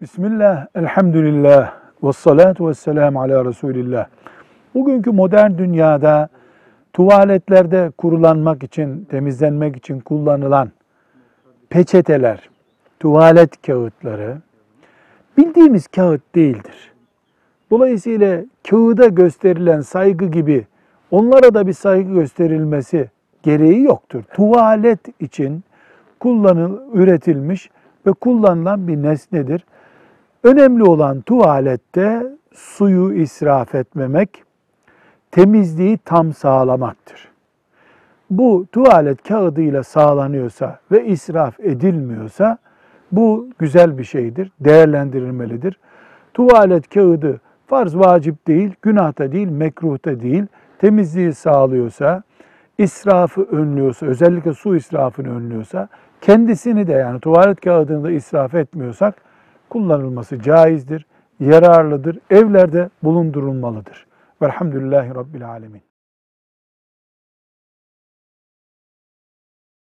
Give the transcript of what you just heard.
Bismillah, elhamdülillah, ve salatu ve selamu ala Resulillah. Bugünkü modern dünyada tuvaletlerde kurulanmak için, temizlenmek için kullanılan peçeteler, tuvalet kağıtları bildiğimiz kağıt değildir. Dolayısıyla kağıda gösterilen saygı gibi onlara da bir saygı gösterilmesi gereği yoktur. Tuvalet için kullanıl, üretilmiş ve kullanılan bir nesnedir. Önemli olan tuvalette suyu israf etmemek, temizliği tam sağlamaktır. Bu tuvalet kağıdıyla sağlanıyorsa ve israf edilmiyorsa bu güzel bir şeydir, değerlendirilmelidir. Tuvalet kağıdı farz vacip değil, günahta değil, mekruhta değil, temizliği sağlıyorsa, israfı önlüyorsa, özellikle su israfını önlüyorsa, kendisini de yani tuvalet kağıdını da israf etmiyorsak kullanılması caizdir, yararlıdır, evlerde bulundurulmalıdır. Velhamdülillahi Rabbil Alemin.